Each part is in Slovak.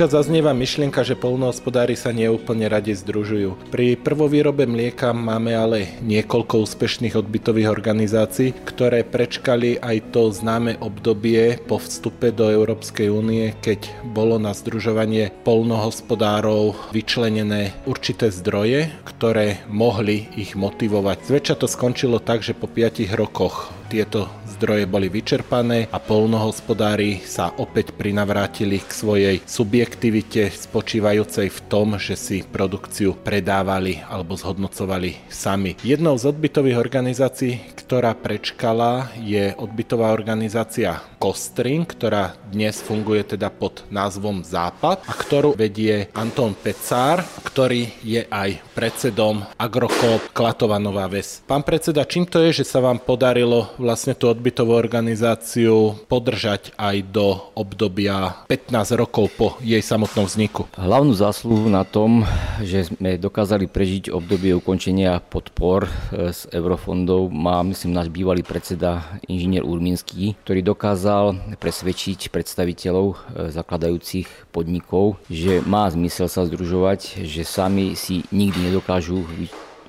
Občas zaznieva myšlienka, že polnohospodári sa neúplne radi združujú. Pri prvovýrobe mlieka máme ale niekoľko úspešných odbytových organizácií, ktoré prečkali aj to známe obdobie po vstupe do Európskej únie, keď bolo na združovanie polnohospodárov vyčlenené určité zdroje, ktoré mohli ich motivovať. Zväčša to skončilo tak, že po 5 rokoch tieto zdroje boli vyčerpané a polnohospodári sa opäť prinavrátili k svojej subjektivite spočívajúcej v tom, že si produkciu predávali alebo zhodnocovali sami. Jednou z odbytových organizácií, ktorá prečkala, je odbytová organizácia Kostrin, ktorá dnes funguje teda pod názvom Západ a ktorú vedie Anton Pecár, ktorý je aj predsedom Agrokop Klatová Nová Ves. Pán predseda, čím to je, že sa vám podarilo vlastne tú odbytovú organizáciu podržať aj do obdobia 15 rokov po jej samotnom vzniku? Hlavnú zásluhu na tom, že sme dokázali prežiť obdobie ukončenia podpor e, z eurofondov, má myslím náš bývalý predseda inžinier Urminský, ktorý dokázal presvedčiť predstaviteľov e, zakladajúcich podnikov, že má zmysel sa združovať, že sami si nikdy nedokážu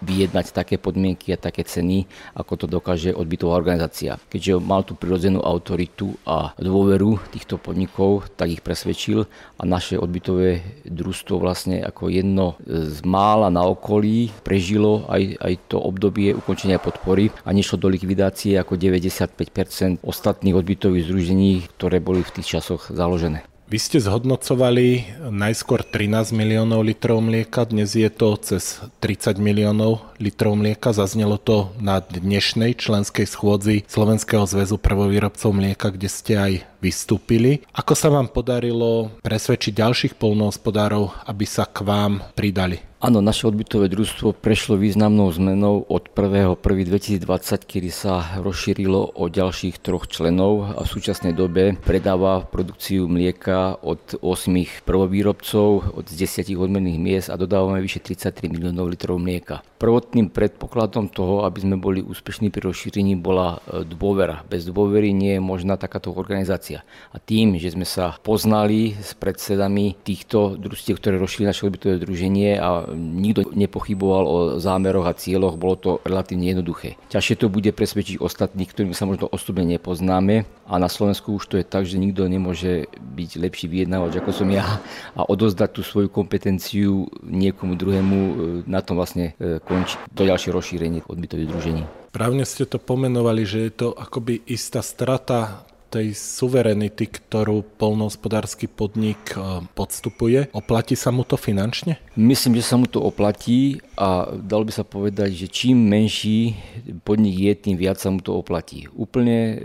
vyjednať také podmienky a také ceny, ako to dokáže odbytová organizácia. Keďže mal tú prirodzenú autoritu a dôveru týchto podnikov, tak ich presvedčil a naše odbytové družstvo vlastne ako jedno z mála na okolí prežilo aj, aj to obdobie ukončenia podpory a nešlo do likvidácie ako 95% ostatných odbytových združení, ktoré boli v tých časoch založené. Vy ste zhodnocovali najskôr 13 miliónov litrov mlieka, dnes je to cez 30 miliónov litrov mlieka. Zaznelo to na dnešnej členskej schôdzi Slovenského zväzu prvovýrobcov mlieka, kde ste aj vystúpili. Ako sa vám podarilo presvedčiť ďalších polnohospodárov, aby sa k vám pridali? Áno, naše odbytové družstvo prešlo významnou zmenou od 1.1.2020, kedy sa rozšírilo o ďalších troch členov a v súčasnej dobe predáva produkciu mlieka od 8 prvovýrobcov, od 10 odmenných miest a dodávame vyše 33 miliónov litrov mlieka. Prvotným predpokladom toho, aby sme boli úspešní pri rozšírení, bola e, dôvera. Bez dôvery nie je možná takáto organizácia. A tým, že sme sa poznali s predsedami týchto družstiev, ktoré rozšírili naše odbytové združenie a nikto nepochyboval o zámeroch a cieľoch, bolo to relatívne jednoduché. Ťažšie to bude presvedčiť ostatných, ktorými sa možno osobne nepoznáme a na Slovensku už to je tak, že nikto nemôže byť lepší vyjednávač ako som ja a odozdať tú svoju kompetenciu niekomu druhému, e, na tom vlastne e, končí to ďalšie rozšírenie odbytových združení. Právne ste to pomenovali, že je to akoby istá strata tej suverenity, ktorú polnohospodársky podnik e, podstupuje. Oplatí sa mu to finančne? Myslím, že sa mu to oplatí a dalo by sa povedať, že čím menší podnik je, tým viac sa mu to oplatí. Úplne e,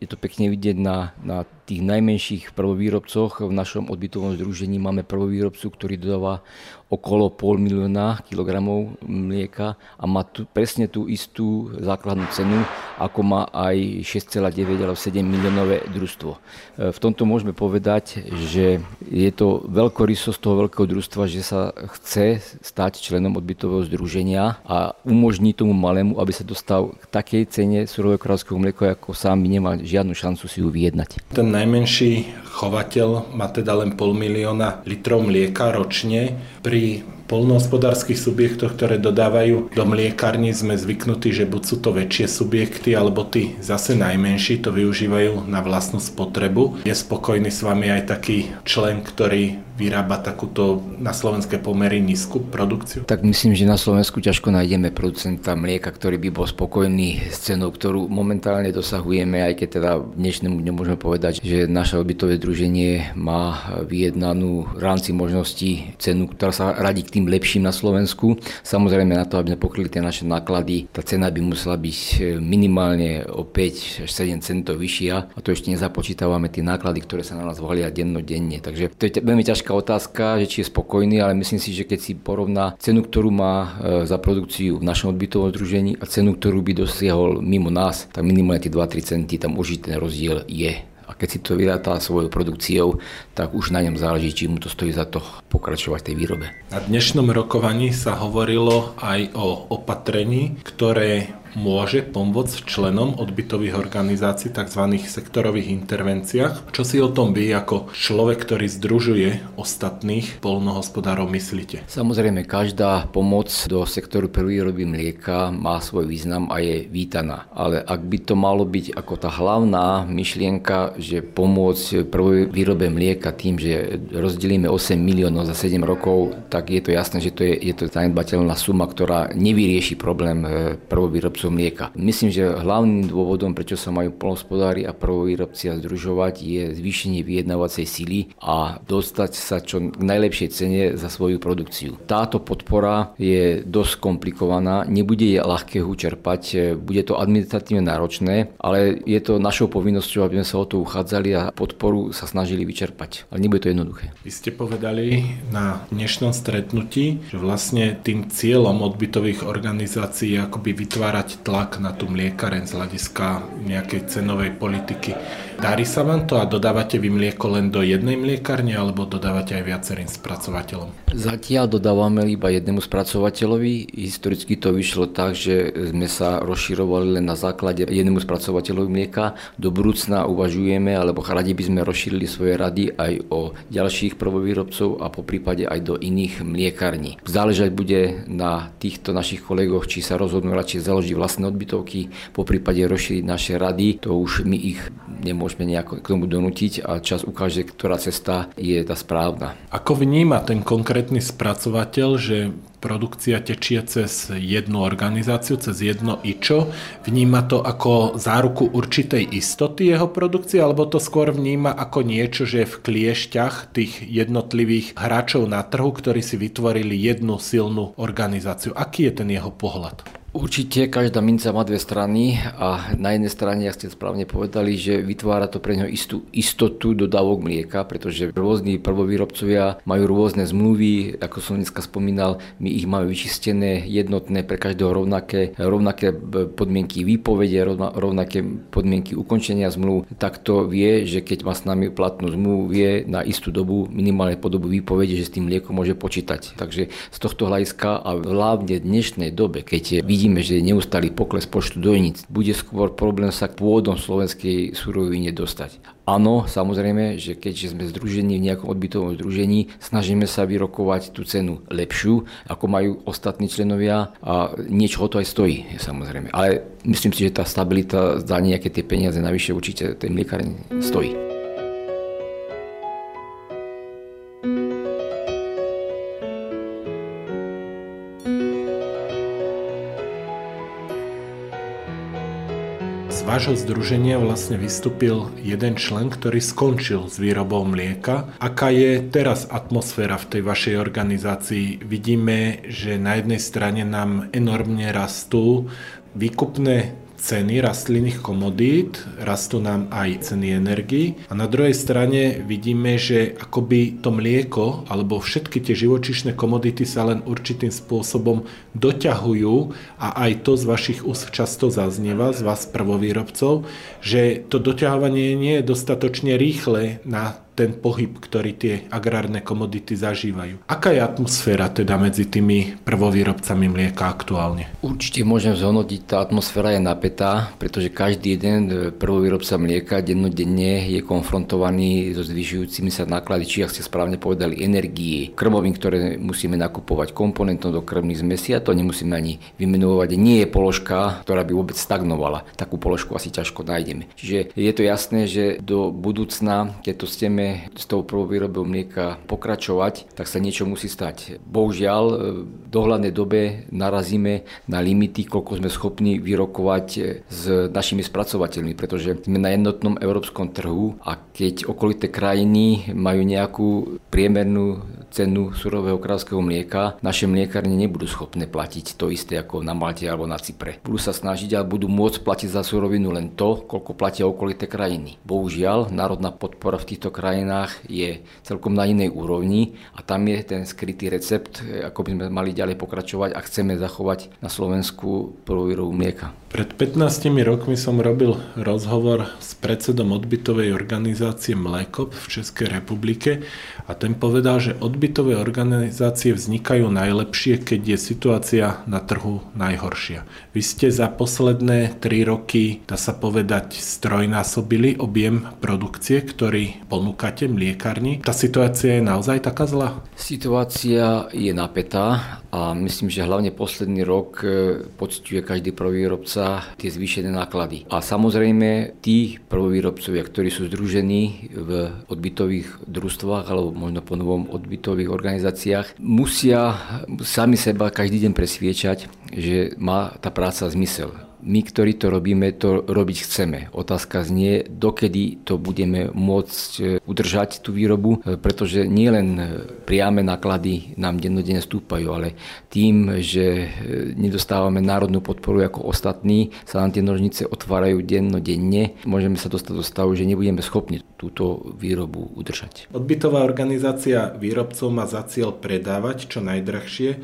je to pekne vidieť na, na tých najmenších prvovýrobcoch. V našom odbytovom združení máme prvovýrobcu, ktorý dodáva okolo pol milióna kilogramov mlieka a má tu, presne tú istú základnú cenu, ako má aj 6,9 alebo 7 miliónové družstvo. E, v tomto môžeme povedať, že je to veľkorysosť toho veľkého družstva, že sa chce stať členom odbytového združenia a umožní tomu malému, aby sa dostal k takej cene surového kráľovského mlieka, ako sám nemá žiadnu šancu si ju vyjednať. Ten najmenší chovateľ má teda len pol milióna litrov mlieka ročne. Pri polnohospodárskych subjektoch, ktoré dodávajú do mliekarní, sme zvyknutí, že buď sú to väčšie subjekty, alebo tí zase najmenší to využívajú na vlastnú spotrebu. Je spokojný s vami aj taký člen, ktorý vyrába takúto na slovenské pomery nízku produkciu? Tak myslím, že na Slovensku ťažko nájdeme producenta mlieka, ktorý by bol spokojný s cenou, ktorú momentálne dosahujeme, aj keď teda dnešnému dňu môžeme povedať, že naše odbytové združenie má vyjednanú rámci možností cenu, ktorá sa radí k tým lepším na Slovensku. Samozrejme na to, aby sme pokryli tie naše náklady, tá cena by musela byť minimálne o 5 až 7 centov vyššia a to ešte nezapočítavame tie náklady, ktoré sa na nás valia dennodenne. Takže to je veľmi ťažké ťažká otázka, že či je spokojný, ale myslím si, že keď si porovná cenu, ktorú má e, za produkciu v našom odbytovom združení a cenu, ktorú by dosiahol mimo nás, tak minimálne tie 2-3 centy tam už ten rozdiel je. A keď si to vyráta svojou produkciou, tak už na ňom záleží, či mu to stojí za to pokračovať tej výrobe. Na dnešnom rokovaní sa hovorilo aj o opatrení, ktoré môže pomôcť členom odbytových organizácií, tzv. sektorových intervenciách. Čo si o tom vy ako človek, ktorý združuje ostatných polnohospodárov myslíte? Samozrejme, každá pomoc do sektoru prvýroby mlieka má svoj význam a je vítaná. Ale ak by to malo byť ako tá hlavná myšlienka, že pomôcť prvej výrobe mlieka tým, že rozdelíme 8 miliónov za 7 rokov, tak je to jasné, že to je, je to zanedbateľná suma, ktorá nevyrieši problém e, prvovýrobcov mlieka. Myslím, že hlavným dôvodom, prečo sa majú polnospodári a prvovýrobci združovať, je zvýšenie vyjednávacej síly a dostať sa čo k najlepšej cene za svoju produkciu. Táto podpora je dosť komplikovaná, nebude je ľahké čerpať, e, bude to administratívne náročné, ale je to našou povinnosťou, aby sme sa o to uchádzali a podporu sa snažili vyčerpať. Ale nebude to jednoduché. Vy ste povedali na dnešnom stretnutí, že vlastne tým cieľom odbytových organizácií je akoby vytvárať tlak na tú mliekareň z hľadiska nejakej cenovej politiky. Darí sa vám to a dodávate vy mlieko len do jednej mliekarne alebo dodávate aj viacerým spracovateľom? Zatiaľ dodávame iba jednému spracovateľovi. Historicky to vyšlo tak, že sme sa rozširovali len na základe jednému spracovateľovi mlieka. Do budúcna uvažujeme, alebo radi by sme rozšírili svoje rady aj o ďalších prvovýrobcov a po prípade aj do iných mliekarní. Záležať bude na týchto našich kolegoch, či sa rozhodnú radšej založiť vlastné odbytovky, po prípade rozšíriť naše rady. To už my ich nemôžeme nejako k tomu donútiť a čas ukáže, ktorá cesta je tá správna. Ako vníma ten konkrétny spracovateľ, že produkcia tečie cez jednu organizáciu, cez jedno IČO. Vníma to ako záruku určitej istoty jeho produkcie, alebo to skôr vníma ako niečo, že je v kliešťach tých jednotlivých hráčov na trhu, ktorí si vytvorili jednu silnú organizáciu. Aký je ten jeho pohľad? Určite každá minca má dve strany a na jednej strane, ak ste správne povedali, že vytvára to pre neho istú istotu dodávok mlieka, pretože rôzni prvovýrobcovia majú rôzne zmluvy, ako som dneska spomínal, my ich máme vyčistené, jednotné pre každého rovnaké, rovnaké podmienky výpovede, rovnaké podmienky ukončenia zmluv, tak to vie, že keď má s nami platnú zmluvu, vie na istú dobu, minimálne po dobu výpovede, že s tým mliekom môže počítať. Takže z tohto hľadiska a hlavne v dnešnej dobe, keď vidí vidíme, že je neustály pokles počtu dojníc, bude skôr problém sa k pôvodom slovenskej surovine dostať. Áno, samozrejme, že keďže sme združení v nejakom odbytovom združení, snažíme sa vyrokovať tú cenu lepšiu, ako majú ostatní členovia a niečo to aj stojí, samozrejme. Ale myslím si, že tá stabilita za nejaké tie peniaze navyše určite tej mliekárne stojí. Vášho združenia vlastne vystúpil jeden člen, ktorý skončil s výrobou mlieka. Aká je teraz atmosféra v tej vašej organizácii? Vidíme, že na jednej strane nám enormne rastú výkupné ceny rastlinných komodít, rastú nám aj ceny energii. A na druhej strane vidíme, že akoby to mlieko alebo všetky tie živočišné komodity sa len určitým spôsobom doťahujú. A aj to z vašich úst často zaznieva, z vás prvovýrobcov, že to doťahovanie nie je dostatočne rýchle na ten pohyb, ktorý tie agrárne komodity zažívajú. Aká je atmosféra teda medzi tými prvovýrobcami mlieka aktuálne? Určite môžem zhodnotiť, tá atmosféra je napätá, pretože každý jeden prvovýrobca mlieka dennodenne je konfrontovaný so zvyšujúcimi sa náklady, či ak ste správne povedali, energie, krmovín, ktoré musíme nakupovať, komponentom do krmných zmesí a to nemusíme ani vymenovať. Nie je položka, ktorá by vôbec stagnovala. Takú položku asi ťažko nájdeme. Čiže je to jasné, že do budúcna, keď to chceme s tou prvou výrobou mlieka pokračovať, tak sa niečo musí stať. Bohužiaľ, e, v dohľadnej dobe narazíme na limity, koľko sme schopní vyrokovať e, s našimi spracovateľmi, pretože sme na jednotnom európskom trhu a keď okolité krajiny majú nejakú priemernú cenu surového kráľovského mlieka, naše mliekárne nebudú schopné platiť to isté ako na Malte alebo na Cypre. Budú sa snažiť a budú môcť platiť za surovinu len to, koľko platia okolité krajiny. Bohužiaľ, národná podpora v týchto krajinách je celkom na inej úrovni a tam je ten skrytý recept, ako by sme mali ďalej pokračovať a chceme zachovať na Slovensku prvú výrobu mlieka. Pred 15 rokmi som robil rozhovor s predsedom odbytovej organizácie Mlekop v Českej republike a ten povedal, že odbyt odbytové organizácie vznikajú najlepšie, keď je situácia na trhu najhoršia. Vy ste za posledné 3 roky, dá sa povedať, strojnásobili objem produkcie, ktorý ponúkate mliekarni. Tá situácia je naozaj taká zlá? Situácia je napätá a myslím, že hlavne posledný rok e, pocťuje každý prvovýrobca tie zvýšené náklady. A samozrejme tí prvovýrobcovia, ktorí sú združení v odbytových družstvách alebo možno po novom odbytových organizáciách, musia sami seba každý deň presviečať, že má tá práca zmysel my, ktorí to robíme, to robiť chceme. Otázka znie, dokedy to budeme môcť e, udržať tú výrobu, e, pretože nielen priame náklady nám dennodenne stúpajú, ale tým, že e, nedostávame národnú podporu ako ostatní, sa nám tie nožnice otvárajú dennodenne. Môžeme sa dostať do stavu, že nebudeme schopni túto výrobu udržať. Odbytová organizácia výrobcov má za cieľ predávať čo najdrahšie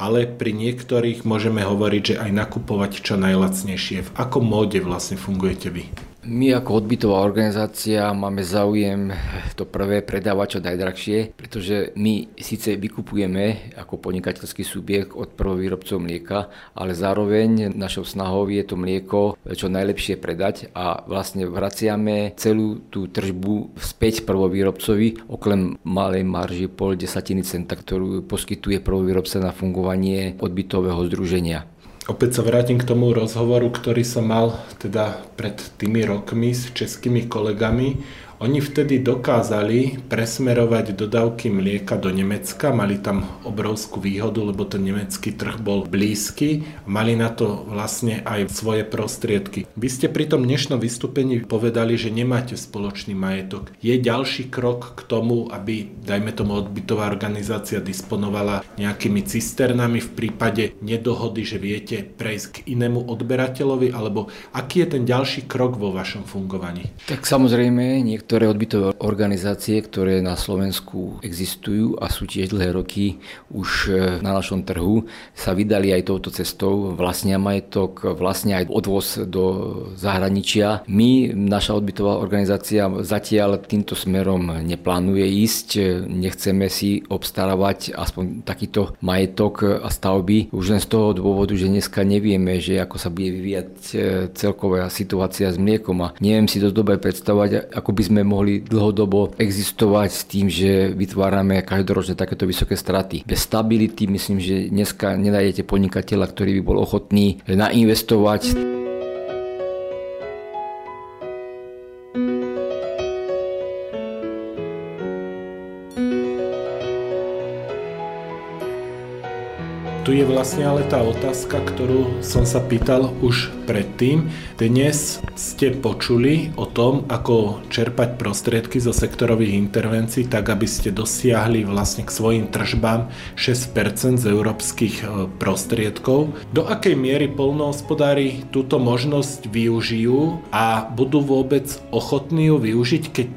ale pri niektorých môžeme hovoriť, že aj nakupovať čo najlacnejšie. V akom móde vlastne fungujete vy? My ako odbytová organizácia máme záujem to prvé predávať čo najdrahšie, pretože my síce vykupujeme ako podnikateľský subjekt od prvovýrobcov mlieka, ale zároveň našou snahou je to mlieko čo najlepšie predať a vlastne vraciame celú tú tržbu späť prvovýrobcovi, okrem malej marži pol desatiny centa, ktorú poskytuje prvovýrobca na fungovanie odbytového združenia. Opäť sa vrátim k tomu rozhovoru, ktorý som mal teda pred tými rokmi s českými kolegami oni vtedy dokázali presmerovať dodávky mlieka do Nemecka, mali tam obrovskú výhodu, lebo ten nemecký trh bol blízky, mali na to vlastne aj svoje prostriedky. Vy ste pri tom dnešnom vystúpení povedali, že nemáte spoločný majetok. Je ďalší krok k tomu, aby, dajme tomu, odbytová organizácia disponovala nejakými cisternami v prípade nedohody, že viete prejsť k inému odberateľovi, alebo aký je ten ďalší krok vo vašom fungovaní? Tak samozrejme, niekto Niektoré odbytové organizácie, ktoré na Slovensku existujú a sú tiež dlhé roky už e, na našom trhu, sa vydali aj touto cestou, vlastnia majetok, vlastnia aj odvoz do zahraničia. My, naša odbytová organizácia zatiaľ týmto smerom neplánuje ísť, nechceme si obstarávať aspoň takýto majetok a stavby, už len z toho dôvodu, že dneska nevieme, že ako sa bude vyvíjať e, celková situácia s mliekom. A neviem si dosť dobre predstavovať, ako by sme sme mohli dlhodobo existovať s tým, že vytvárame každoročne takéto vysoké straty. Bez stability myslím, že dneska nenájdete podnikateľa, ktorý by bol ochotný nainvestovať. Tu je vlastne ale tá otázka, ktorú som sa pýtal už predtým. Dnes ste počuli o tom, ako čerpať prostriedky zo sektorových intervencií, tak aby ste dosiahli vlastne k svojim tržbám 6% z európskych e, prostriedkov. Do akej miery polnohospodári túto možnosť využijú a budú vôbec ochotní ju využiť, keď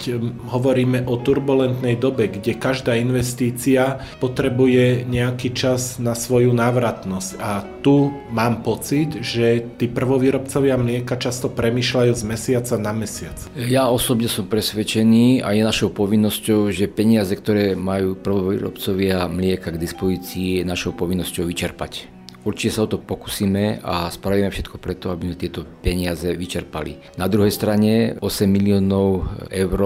hovoríme o turbulentnej dobe, kde každá investícia potrebuje nejaký čas na svoju návratnosť. A tu mám pocit, že tí prvovýrobcovia mlieka často premyšľajú z mesiaca na mesiac. Ja osobne som presvedčený a je našou povinnosťou, že peniaze, ktoré majú prvovýrobcovia mlieka k dispozícii, je našou povinnosťou vyčerpať. Určite sa o to pokúsime a spravíme všetko preto, aby sme tieto peniaze vyčerpali. Na druhej strane 8 miliónov eur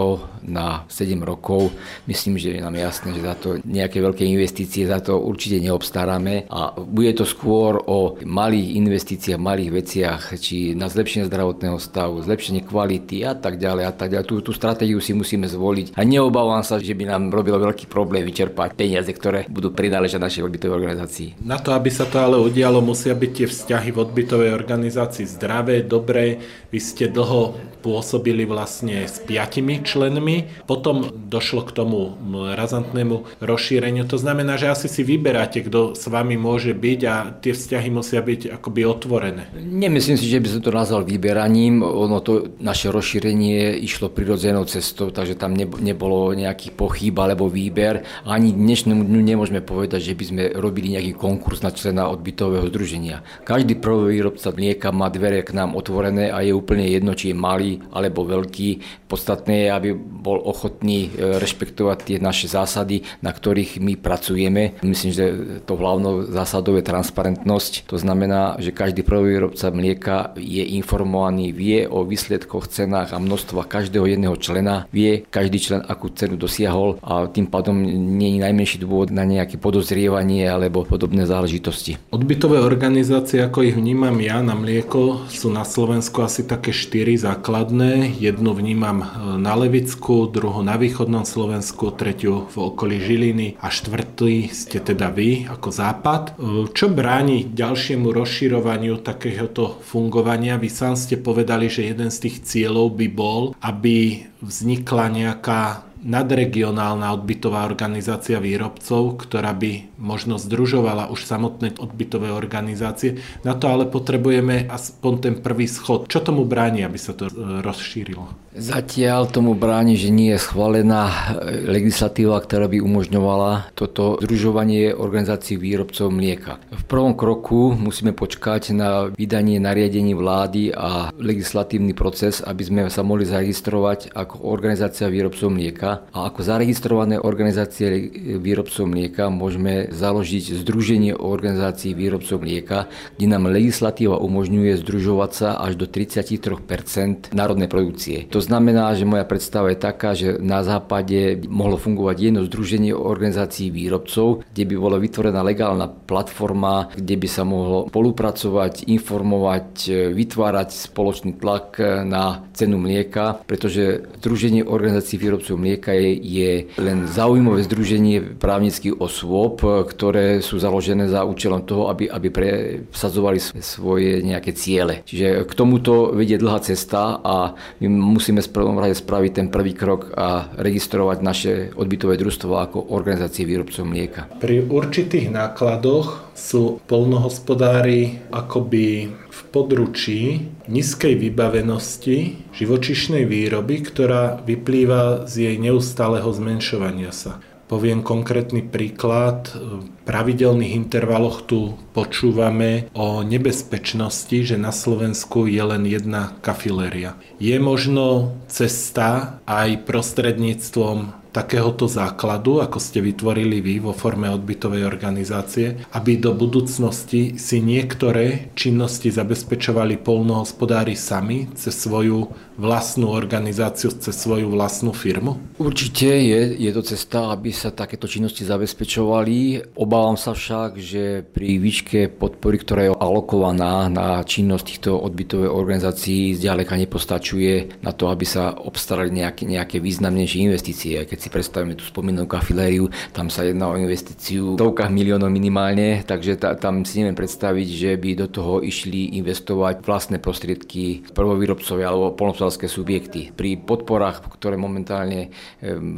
na 7 rokov, myslím, že je nám jasné, že za to nejaké veľké investície za to určite neobstaráme a bude to skôr o malých investíciách, malých veciach, či na zlepšenie zdravotného stavu, zlepšenie kvality a tak ďalej a tak ďalej. Tú, tú stratégiu si musíme zvoliť a neobávam sa, že by nám robilo veľký problém vyčerpať peniaze, ktoré budú prináležať našej odbytovej organizácii. Na to, aby sa to ale udialo, musia byť tie vzťahy v odbytovej organizácii zdravé, dobré. Vy ste dlho pôsobili vlastne s piatimi členmi, potom došlo k tomu razantnému rozšíreniu. To znamená, že asi si vyberáte, kto s vami môže byť a tie vzťahy musia byť akoby otvorené. Nemyslím si, že by som to nazval vyberaním. Ono to naše rozšírenie išlo prirodzenou cestou, takže tam nebolo nejaký pochyb alebo výber. Ani dnešnému dňu nemôžeme povedať, že by sme robili nejaký konkurs na člena odbytu odbytového združenia. Každý prvovýrobca mlieka má dvere k nám otvorené a je úplne jedno, či je malý alebo veľký. Podstatné je, aby bol ochotný e, rešpektovať tie naše zásady, na ktorých my pracujeme. Myslím, že to hlavnou zásadou je transparentnosť. To znamená, že každý prvovýrobca mlieka je informovaný, vie o výsledkoch, cenách a množstva každého jedného člena, vie každý člen, akú cenu dosiahol a tým pádom nie je najmenší dôvod na nejaké podozrievanie alebo podobné záležitosti. Odbytové organizácie, ako ich vnímam ja na mlieko, sú na Slovensku asi také štyri základné. Jednu vnímam e, na Levicku, druhú na východnom Slovensku, tretiu v okolí Žiliny a štvrtý ste teda vy ako západ. E, čo bráni ďalšiemu rozširovaniu takéhoto fungovania? Vy sám ste povedali, že jeden z tých cieľov by bol, aby vznikla nejaká nadregionálna odbytová organizácia výrobcov, ktorá by možno združovala už samotné odbytové organizácie. Na to ale potrebujeme aspoň ten prvý schod. Čo tomu bráni, aby sa to e, rozšírilo? Zatiaľ tomu bráni, že nie je schválená legislatíva, ktorá by umožňovala toto združovanie organizácií výrobcov mlieka. V prvom kroku musíme počkať na vydanie nariadení vlády a legislatívny proces, aby sme sa mohli zaregistrovať ako organizácia výrobcov mlieka. A ako zaregistrované organizácie výrobcov mlieka môžeme založiť Združenie organizácií výrobcov mlieka, kde nám legislatíva umožňuje združovať sa až do 33 národnej produkcie. To znamená, že moja predstava je taká, že na západe mohlo fungovať jedno združenie organizácií výrobcov, kde by bola vytvorená legálna platforma, kde by sa mohlo spolupracovať, informovať, vytvárať spoločný tlak na cenu mlieka, pretože združenie organizácií výrobcov mlieka je, je len zaujímavé združenie právnických osôb, ktoré sú založené za účelom toho, aby, aby presadzovali svoje nejaké ciele. Čiže k tomuto vedie dlhá cesta a my musíme musíme v prvom rade spraviť ten prvý krok a registrovať naše odbytové družstvo ako organizácie výrobcov mlieka. Pri určitých nákladoch sú polnohospodári akoby v područí nízkej vybavenosti živočišnej výroby, ktorá vyplýva z jej neustáleho zmenšovania sa. Poviem konkrétny príklad. V pravidelných intervaloch tu počúvame o nebezpečnosti, že na Slovensku je len jedna kafiléria. Je možno cesta aj prostredníctvom takéhoto základu, ako ste vytvorili vy vo forme odbytovej organizácie, aby do budúcnosti si niektoré činnosti zabezpečovali polnohospodári sami cez svoju vlastnú organizáciu, cez svoju vlastnú firmu? Určite je, je to cesta, aby sa takéto činnosti zabezpečovali. Obávam sa však, že pri výške podpory, ktorá je alokovaná na činnosť týchto odbytových organizácií, zďaleka nepostačuje na to, aby sa obstarali nejaké, nejaké významnejšie investície. Keď si predstavíme tú spomínanú kafilériu, tam sa jedná o investíciu v stovkách miliónov minimálne, takže ta, tam si neviem predstaviť, že by do toho išli investovať vlastné prostriedky prvovýrobcovia alebo polnospodárske subjekty. Pri podporách, ktoré momentálne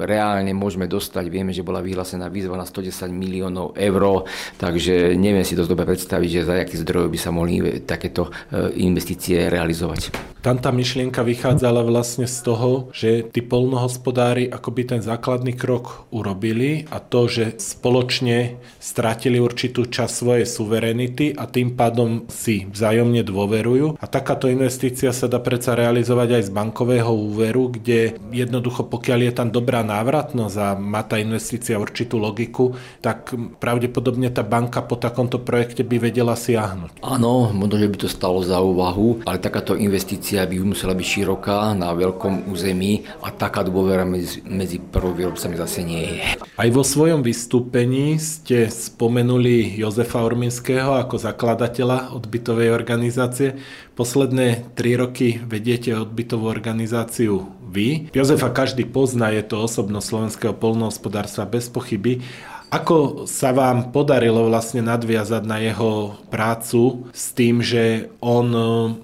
reálne môžeme dostať, vieme, že bola vyhlásená výzva na 110 miliónov eur, takže neviem si to dobre predstaviť, že za akých zdrojov by sa mohli takéto e, investície realizovať. Tam tá myšlienka vychádzala vlastne z toho, že tí polnohospodári akoby ten základný krok urobili a to, že spoločne stratili určitú časť svojej suverenity a tým pádom si vzájomne dôverujú. A takáto investícia sa dá predsa realizovať aj z bankového úveru, kde jednoducho pokiaľ je tam dobrá návratnosť a má tá investícia určitú logiku, tak pravdepodobne tá banka po takomto projekte by vedela siahnuť. Áno, možno, že by to stalo za úvahu, ale takáto investícia by musela byť široká na veľkom území a taká dôvera medzi, medzi prvovýrobcami zase nie je. Aj vo svojom vystúpení ste spomenuli Jozefa Orminského ako zakladateľa odbytovej organizácie. Posledné tri roky vediete odbytovú organizáciu vy. Jozefa každý pozná, je to osobnosť slovenského polnohospodárstva bez pochyby. Ako sa vám podarilo vlastne nadviazať na jeho prácu s tým, že on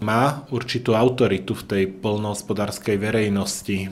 má určitú autoritu v tej polnohospodárskej verejnosti?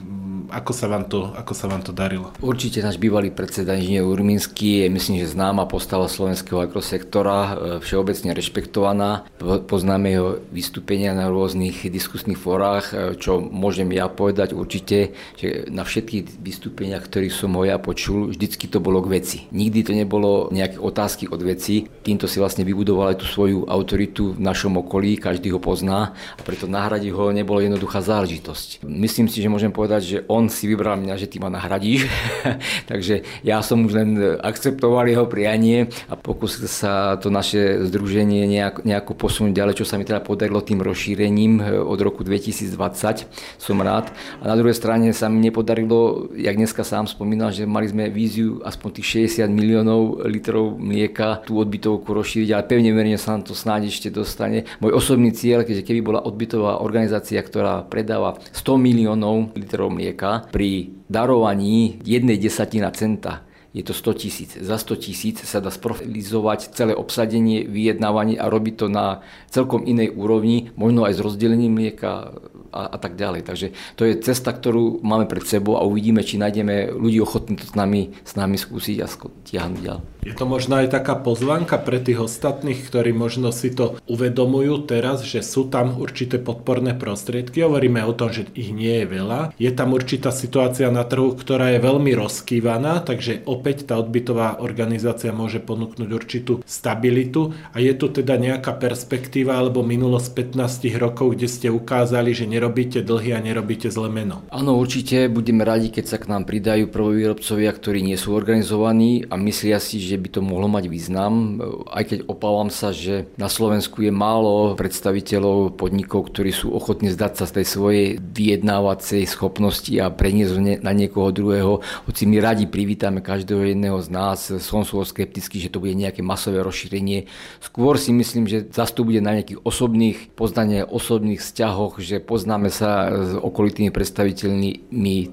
Ako sa vám to, ako sa vám to darilo? Určite náš bývalý predseda inžinier Urminský je myslím, že známa postava slovenského agrosektora, e, všeobecne rešpektovaná. Poznáme jeho vystúpenia na rôznych diskusných forách, e, čo môžem ja povedať určite, že na všetkých vystúpeniach, ktorých som ho ja počul, vždycky to bolo k veci. Nikdy to nebolo nejaké otázky od veci. Týmto si vlastne vybudoval aj tú svoju autoritu v našom okolí, každý ho pozná a preto nahradiť ho nebolo jednoduchá záležitosť. Myslím si, že môžem povedať, že on si vybral mňa, že ty ma nahradíš, takže ja som už len akceptoval jeho prianie a pokúsil sa to naše združenie nejako, nejako posunúť ďalej, čo sa mi teda podarilo tým rozšírením e, od roku 2020. Som rád. A na druhej strane sa mi nepodarilo, jak dneska sám spomínal, že mali sme víziu aspoň tých 60 miliónov litrov mlieka, tú odbytovku rozšíriť, ale pevne verím, že sa nám to snáď ešte dostane. Môj osobný cieľ, keďže keby bola odbytová organizácia, ktorá predáva 100 miliónov litrov mlieka pri darovaní jednej desatina centa, je to 100 tisíc. Za 100 tisíc sa dá sprofilizovať celé obsadenie, vyjednávanie a robiť to na celkom inej úrovni, možno aj s rozdelením mlieka a, a tak ďalej. Takže to je cesta, ktorú máme pred sebou a uvidíme, či nájdeme ľudí ochotní to s nami, s nami skúsiť a tiahnuť ďalej. Je to možno aj taká pozvánka pre tých ostatných, ktorí možno si to uvedomujú teraz, že sú tam určité podporné prostriedky. Hovoríme o tom, že ich nie je veľa. Je tam určitá situácia na trhu, ktorá je veľmi rozkývaná, takže opäť tá odbytová organizácia môže ponúknuť určitú stabilitu a je tu teda nejaká perspektíva alebo minulosť 15 rokov, kde ste ukázali, že nerobíte dlhy a nerobíte zle meno. Áno, určite budeme radi, keď sa k nám pridajú prvovýrobcovia, ktorí nie sú organizovaní a myslia si, že by to mohlo mať význam, aj keď opávam sa, že na Slovensku je málo predstaviteľov podnikov, ktorí sú ochotní zdať sa z tej svojej vyjednávacej schopnosti a preniesť na niekoho druhého. Hoci my radi privítame každého jedného z nás, som sú skeptický, že to bude nejaké masové rozšírenie. Skôr si myslím, že zase to bude na nejakých osobných poznaniach, osobných vzťahoch, že poznáme sa s okolitými predstaviteľmi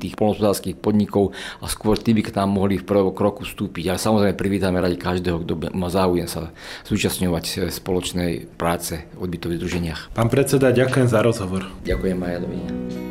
tých polnospodárských podnikov a skôr tí by k nám mohli v prvom kroku vstúpiť. Ale samozrejme privítame vítame radi každého, kto má záujem sa zúčastňovať spoločnej práce v odbytových združeniach. Pán predseda, ďakujem za rozhovor. Ďakujem aj ja, dovidenia.